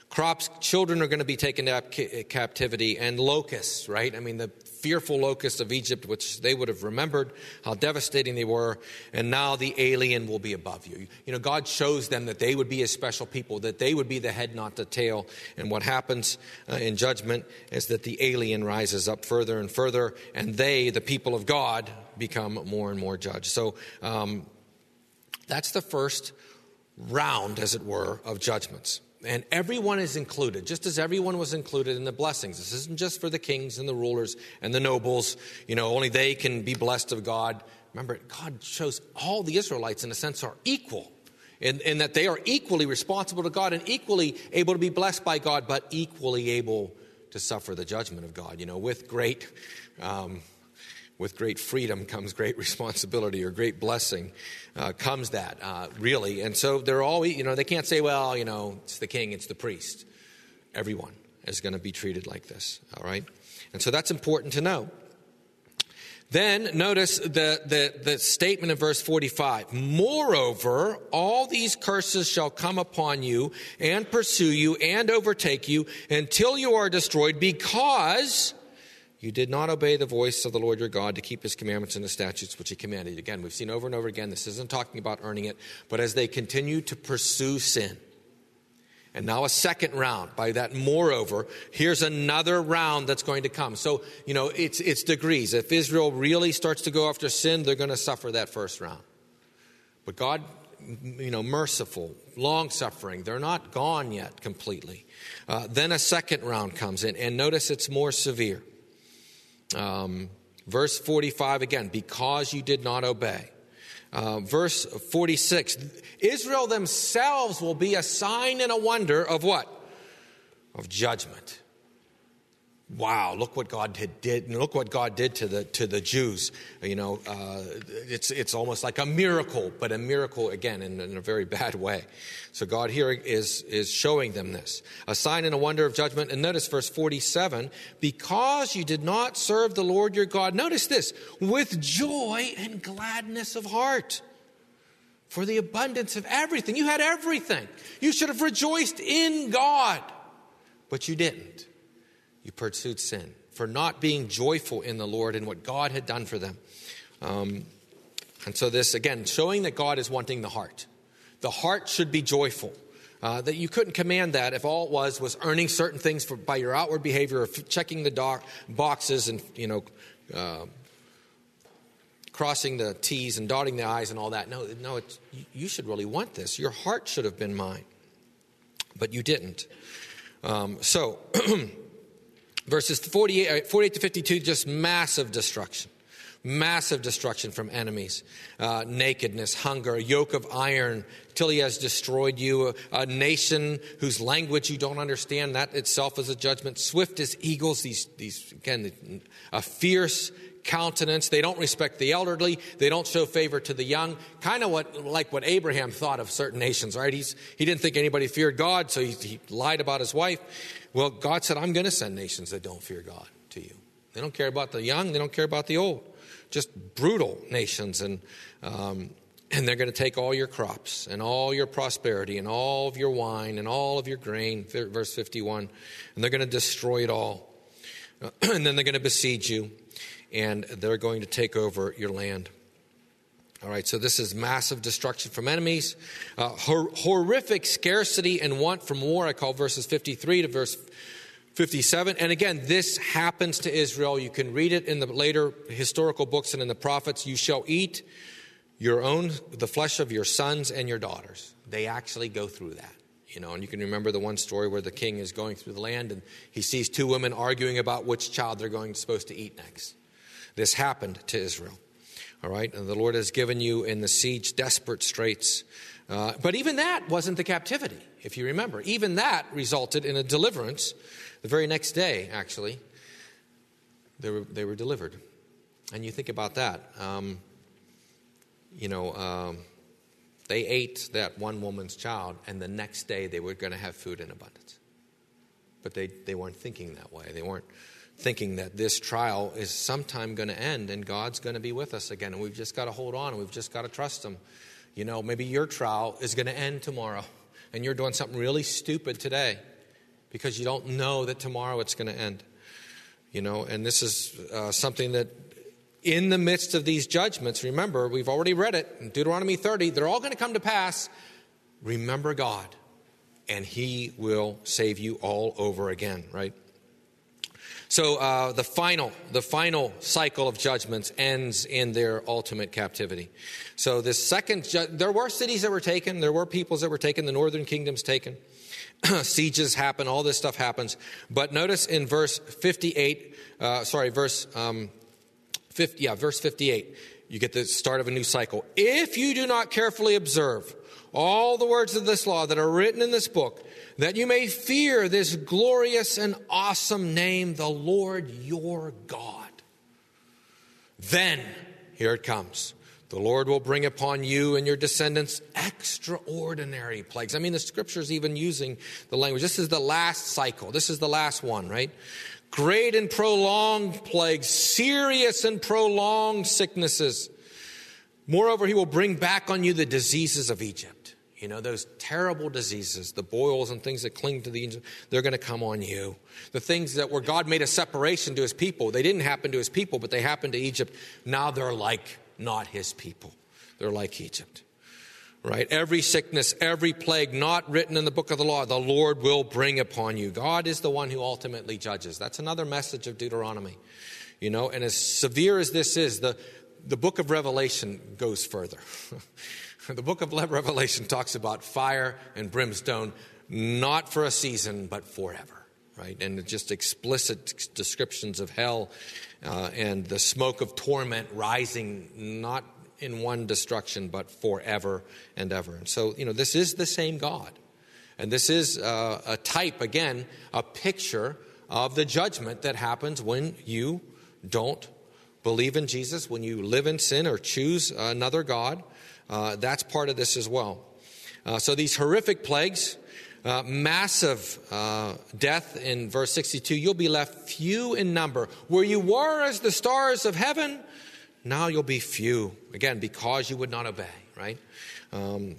Crops, children are going to be taken to captivity, and locusts, right? I mean, the fearful locusts of Egypt, which they would have remembered how devastating they were, and now the alien will be above you. You know, God shows them that they would be a special people, that they would be the head, not the tail. And what happens uh, in judgment is that the alien rises up further and further, and they, the people of God, become more and more judged. So um, that's the first round, as it were, of judgments. And everyone is included, just as everyone was included in the blessings. This isn't just for the kings and the rulers and the nobles. You know, only they can be blessed of God. Remember, God shows all the Israelites, in a sense, are equal in, in that they are equally responsible to God and equally able to be blessed by God, but equally able to suffer the judgment of God. You know, with great. Um, with great freedom comes great responsibility or great blessing uh, comes that uh, really. And so they're all you know they can't say well you know it's the king it's the priest. Everyone is going to be treated like this all right? And so that's important to know. Then notice the, the, the statement in verse 45 Moreover, all these curses shall come upon you and pursue you and overtake you until you are destroyed because you did not obey the voice of the Lord your God to keep his commandments and the statutes which he commanded. Again, we've seen over and over again, this isn't talking about earning it, but as they continue to pursue sin. And now a second round. By that, moreover, here's another round that's going to come. So, you know, it's, it's degrees. If Israel really starts to go after sin, they're going to suffer that first round. But God, you know, merciful, long suffering, they're not gone yet completely. Uh, then a second round comes in, and notice it's more severe. Um, verse 45 again, because you did not obey. Uh, verse 46 Israel themselves will be a sign and a wonder of what? Of judgment wow, look what God did, did look what God did to the to the Jews. You know, uh, it's it's almost like a miracle, but a miracle again in, in, a very bad way. So God here is is showing them this, a sign and a wonder of judgment. And notice verse forty seven: because you did not serve the Lord your God. Notice this with joy and gladness of heart. For the abundance of everything. You had everything. You should have rejoiced in God, but you didn't you pursued sin, for not being joyful in the Lord and what God had done for them. Um, and so, this again, showing that God is wanting the heart. The heart should be joyful. Uh, that you couldn't command that if all it was was earning certain things for, by your outward behavior or checking the doc, boxes and you know uh, crossing the T's and dotting the I's and all that. No, no, you should really want this. Your heart should have been mine, but you didn't. Um, so, verses 48, uh, 48 to 52, just massive destruction. Massive destruction from enemies, uh, nakedness, hunger, a yoke of iron, till he has destroyed you. A, a, nation whose language you don't understand, that itself is a judgment. Swift as eagles, these, these again, a fierce countenance. They don't respect the elderly. They don't show favor to the young. Kind of what, like what Abraham thought of certain nations, right? He's, he didn't think anybody feared God, so he, he lied about his wife. Well, God said, I'm going to send nations that don't fear God to you. They don't care about the young. They don't care about the old. Just brutal nations. And, um, and they're going to take all your crops and all your prosperity and all of your wine and all of your grain, verse 51, and they're going to destroy it all. and then they're going to besiege you and they're going to take over your land. All right, so this is massive destruction from enemies, uh, hor- horrific scarcity and want from war. I call verses 53 to verse 57. And again, this happens to Israel. You can read it in the later historical books and in the prophets. You shall eat your own, the flesh of your sons and your daughters. They actually go through that. You know, and you can remember the one story where the king is going through the land and he sees two women arguing about which child they're going supposed to eat next. This happened to Israel. All right, and the Lord has given you in the siege desperate straits. Uh, but even that wasn't the captivity, if you remember. Even that resulted in a deliverance. The very next day, actually, they were, they were delivered. And you think about that. Um, you know, um, they ate that one woman's child, and the next day they were going to have food in abundance. But they, they weren't thinking that way. They weren't thinking that this trial is sometime going to end and God's going to be with us again. And we've just got to hold on. and We've just got to trust Him. You know, maybe your trial is going to end tomorrow and you're doing something really stupid today because you don't know that tomorrow it's going to end. You know, and this is uh, something that in the midst of these judgments, remember, we've already read it in Deuteronomy 30, they're all going to come to pass. Remember God, and He will save you all over again, right? So uh, the final, the final cycle of judgments ends in their ultimate captivity. So this second, ju- there were cities that were taken, there were peoples that were taken, the northern kingdoms taken, sieges happen, all this stuff happens. But notice in verse 58, uh, sorry, verse um, 50, yeah, verse 58, you get the start of a new cycle. If you do not carefully observe all the words of this law that are written in this book, that you may fear this glorious and awesome name, the Lord your God. Then, here it comes. The Lord will bring upon you and your descendants extraordinary plagues. I mean, the scripture's even using the language. This is the last cycle. This is the last one, right? Great and prolonged plagues, serious and prolonged sicknesses. Moreover, he will bring back on you the diseases of Egypt. You know, those terrible diseases, the boils and things that cling to the they're going to come on you. The things that where God made a separation to his people, they didn't happen to his people, but they happened to Egypt. Now they're like not his people. They're like Egypt. Right? Every sickness, every plague not written in the book of the law, the Lord will bring upon you. God is the one who ultimately judges. That's another message of Deuteronomy. You know, and as severe as this is, the, the book of Revelation goes further. The book of Revelation talks about fire and brimstone, not for a season, but forever, right? And just explicit descriptions of hell uh, and the smoke of torment rising, not in one destruction, but forever and ever. And so, you know, this is the same God. And this is uh, a type, again, a picture of the judgment that happens when you don't believe in Jesus, when you live in sin or choose another God. Uh, that's part of this as well. Uh, so these horrific plagues, uh, massive uh, death in verse 62, you'll be left few in number. Where you were as the stars of heaven, now you'll be few. Again, because you would not obey, right? Um,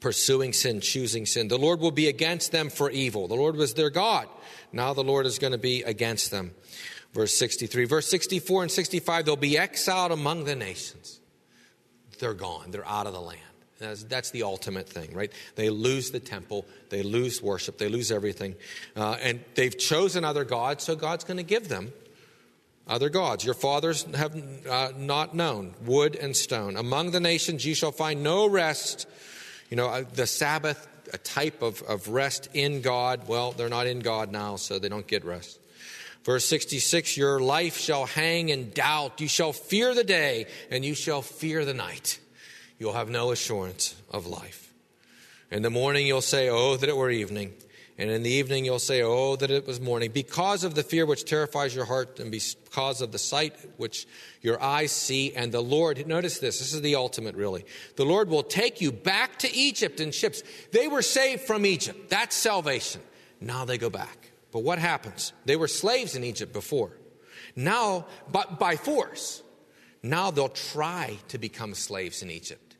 pursuing sin, choosing sin. The Lord will be against them for evil. The Lord was their God. Now the Lord is going to be against them. Verse 63. Verse 64 and 65, they'll be exiled among the nations they're gone. They're out of the land. That's, that's, the ultimate thing, right? They lose the temple, they lose worship, they lose everything. Uh, and they've chosen other gods, so God's going to give them other gods. Your fathers have uh, not known wood and stone. Among the nations you shall find no rest. You know, uh, the Sabbath, a type of, of rest in God. Well, they're not in God now, so they don't get rest. Verse 66 Your life shall hang in doubt. You shall fear the day, and you shall fear the night. You'll have no assurance of life. In the morning you'll say, Oh, that it were evening. And in the evening you'll say, Oh, that it was morning. Because of the fear which terrifies your heart, and because of the sight which your eyes see, and the Lord, notice this, this is the ultimate really. The Lord will take you back to Egypt in ships. They were saved from Egypt. That's salvation. Now they go back. But what happens? They were slaves in Egypt before. Now, but by force, now they'll try to become slaves in Egypt,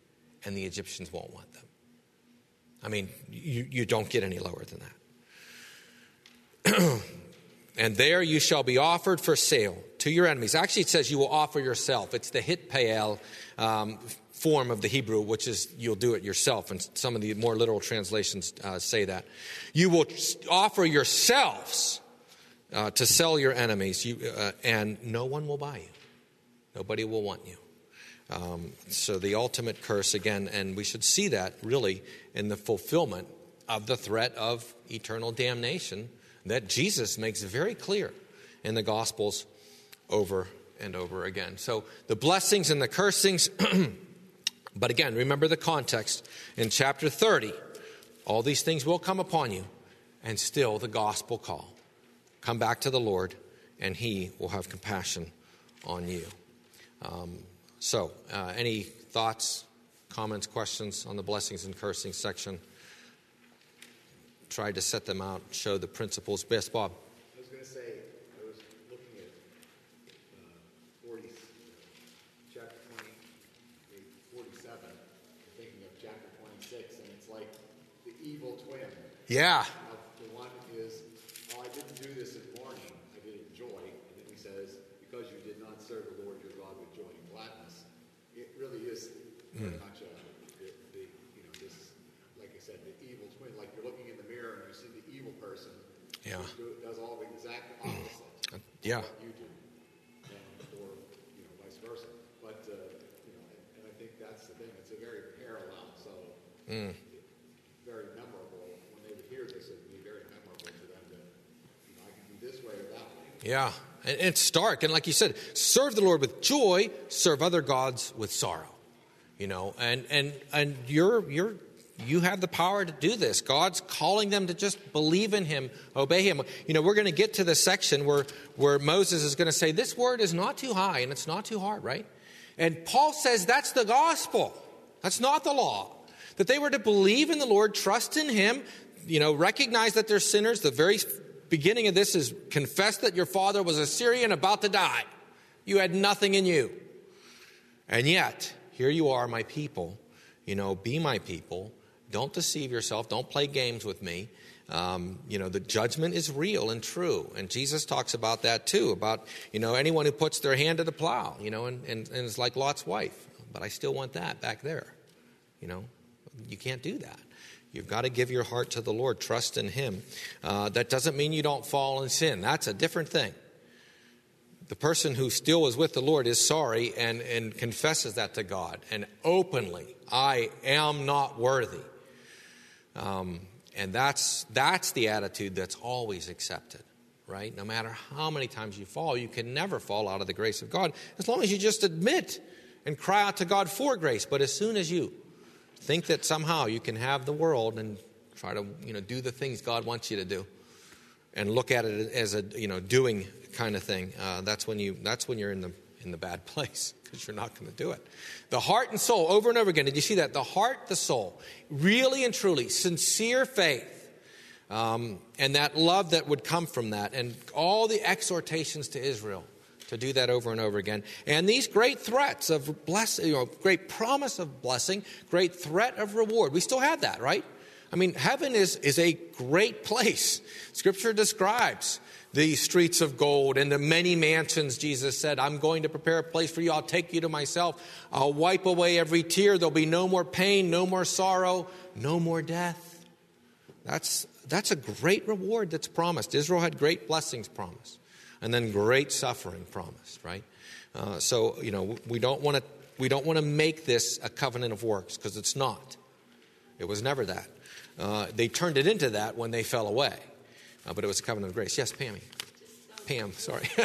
and the Egyptians won't want them. I mean, you, you don't get any lower than that. and there you shall be offered for sale to your enemies. Actually, it says you will offer yourself. It's the hitpael um, form of the Hebrew, which is you'll do it yourself, and some of the more literal translations uh, say that. You will offer yourselves uh, to sell your enemies, you, uh, and no one will buy you. Nobody will want you. Um, so the ultimate curse again, and we should see that really in the fulfillment of the threat of eternal damnation that Jesus makes very clear in the Gospels over and over again. So the blessings and the cursings. But again, remember the context. In chapter 30, all these things will come upon you, and still the gospel call. Come back to the Lord, and He will have compassion on you. Um, so, uh, any thoughts, comments, questions on the blessings and cursings section? Tried to set them out, show the principles. Best, Bob. Yeah. the one is, oh, I didn't do this in mourning, I did it in joy. And then he says, because you did not serve the Lord your God with joy and gladness. It really is very mm. much a, the, the, you know, this, like I said, the evil twin. Like you're looking in the mirror and you see the evil person. Yeah. Who does all the exact opposite. yeah. you do. or, you know, vice versa. But, uh, you know, and, and, I think that's the thing. It's a very parallel. So. Mm. Yeah. And it's stark. And like you said, serve the Lord with joy, serve other gods with sorrow. You know, and and and you're you're you have the power to do this. God's calling them to just believe in him, obey him. You know, we're going to get to the section where where Moses is going to say this word is not too high and it's not too hard, right? And Paul says that's the gospel. That's not the law. That they were to believe in the Lord, trust in him, you know, recognize that they're sinners. The very beginning of this is confess that your father was a Syrian about to die. You had nothing in you. And yet, here you are, my people. You know, be my people. Don't deceive yourself. Don't play games with me. Um, you know, the judgment is real and true. And Jesus talks about that too, about, you know, anyone who puts their hand to the plow, you know, and, and, and it's like Lot's wife. But I still want that back there. You know, you can't do that. You've got to give your heart to the Lord, trust in Him. Uh, that doesn't mean you don't fall in sin. That's a different thing. The person who still is with the Lord is sorry and, and confesses that to God and openly, I am not worthy. Um, and that's, that's the attitude that's always accepted, right? No matter how many times you fall, you can never fall out of the grace of God as long as you just admit and cry out to God for grace. But as soon as you think that somehow you can have the world and try to you know do the things God wants you to do, and look at it as a you know doing kind of thing. Uh, that's when you that's when you're in the in the bad place because you're not going to do it. The heart and soul over and over again. Did you see that? The heart, the soul, really and truly sincere faith. Um, and that love that would come from that, and all the exhortations to Israel to do that over and over again. And these great threats of blessing, you know, great promise of blessing, great threat of reward. We still have that, right? I mean, heaven is, is a great place. Scripture describes the streets of gold and the many mansions. Jesus said, I'm going to prepare a place for you. I'll take you to myself. I'll wipe away every tear. There'll be no more pain, no more sorrow, no more death. That's, that's a great reward that's promised. Israel had great blessings promised, and then great suffering promised, right? Uh, so, you know, we don't want to we don't want to make this a covenant of works because it's not. It was never that. Uh, they turned it into that when they fell away, uh, but it was a covenant of grace. Yes, Pammy. Pam, sorry.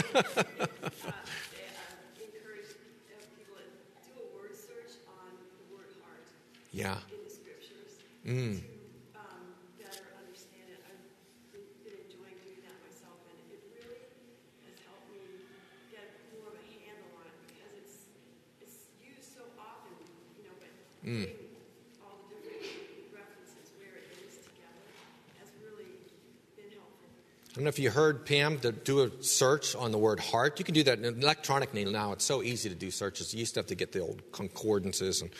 yeah. In the scriptures. Mm. To um, better understand it. I've been enjoying doing that myself, and it really has helped me get more of a handle on it because it's it's used so often, you know, but Mm. putting all the different references where it is together has really been helpful. I don't know if you heard Pam to do a search on the word heart. You can do that in electronically now. It's so easy to do searches. You used to have to get the old concordances and,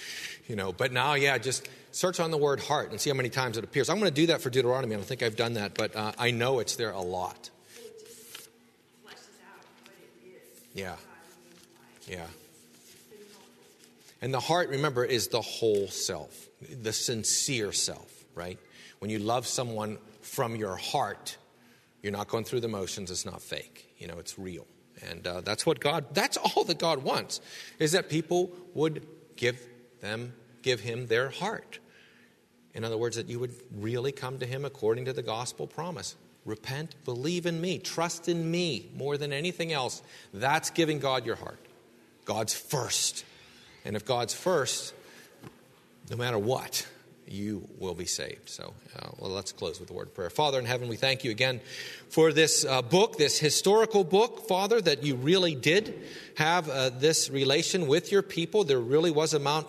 you know, but now, yeah, just search on the word heart and see how many times it appears. I'm going to do that for Deuteronomy. I don't think I've done that, but uh, I know it's there a lot. Yeah. it And the heart, remember, is the whole self, the sincere self, right? When you love someone from your heart, you're not going through the motions. It's not fake. You know, it's real. And uh, that's what God, that's all that God wants, is that people would give them, give Him their heart. In other words, that you would really come to Him according to the gospel promise. Repent, believe in me, trust in me more than anything else. That's giving God your heart. God's first. And if God's first, no matter what, you will be saved. So, uh, well, let's close with a word of prayer. Father in heaven, we thank you again for this uh, book, this historical book, Father, that you really did have uh, this relation with your people. There really was a Mount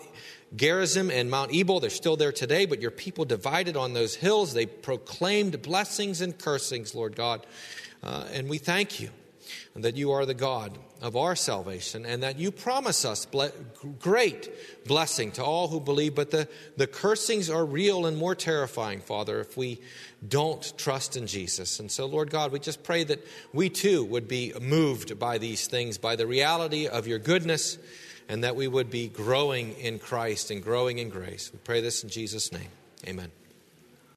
Gerizim and Mount Ebal. They're still there today, but your people divided on those hills. They proclaimed blessings and cursings, Lord God. Uh, and we thank you that you are the God of our salvation and that you promise us ble- great blessing to all who believe. But the, the cursings are real and more terrifying, Father, if we don't trust in Jesus. And so, Lord God, we just pray that we too would be moved by these things, by the reality of your goodness, and that we would be growing in Christ and growing in grace. We pray this in Jesus' name. Amen.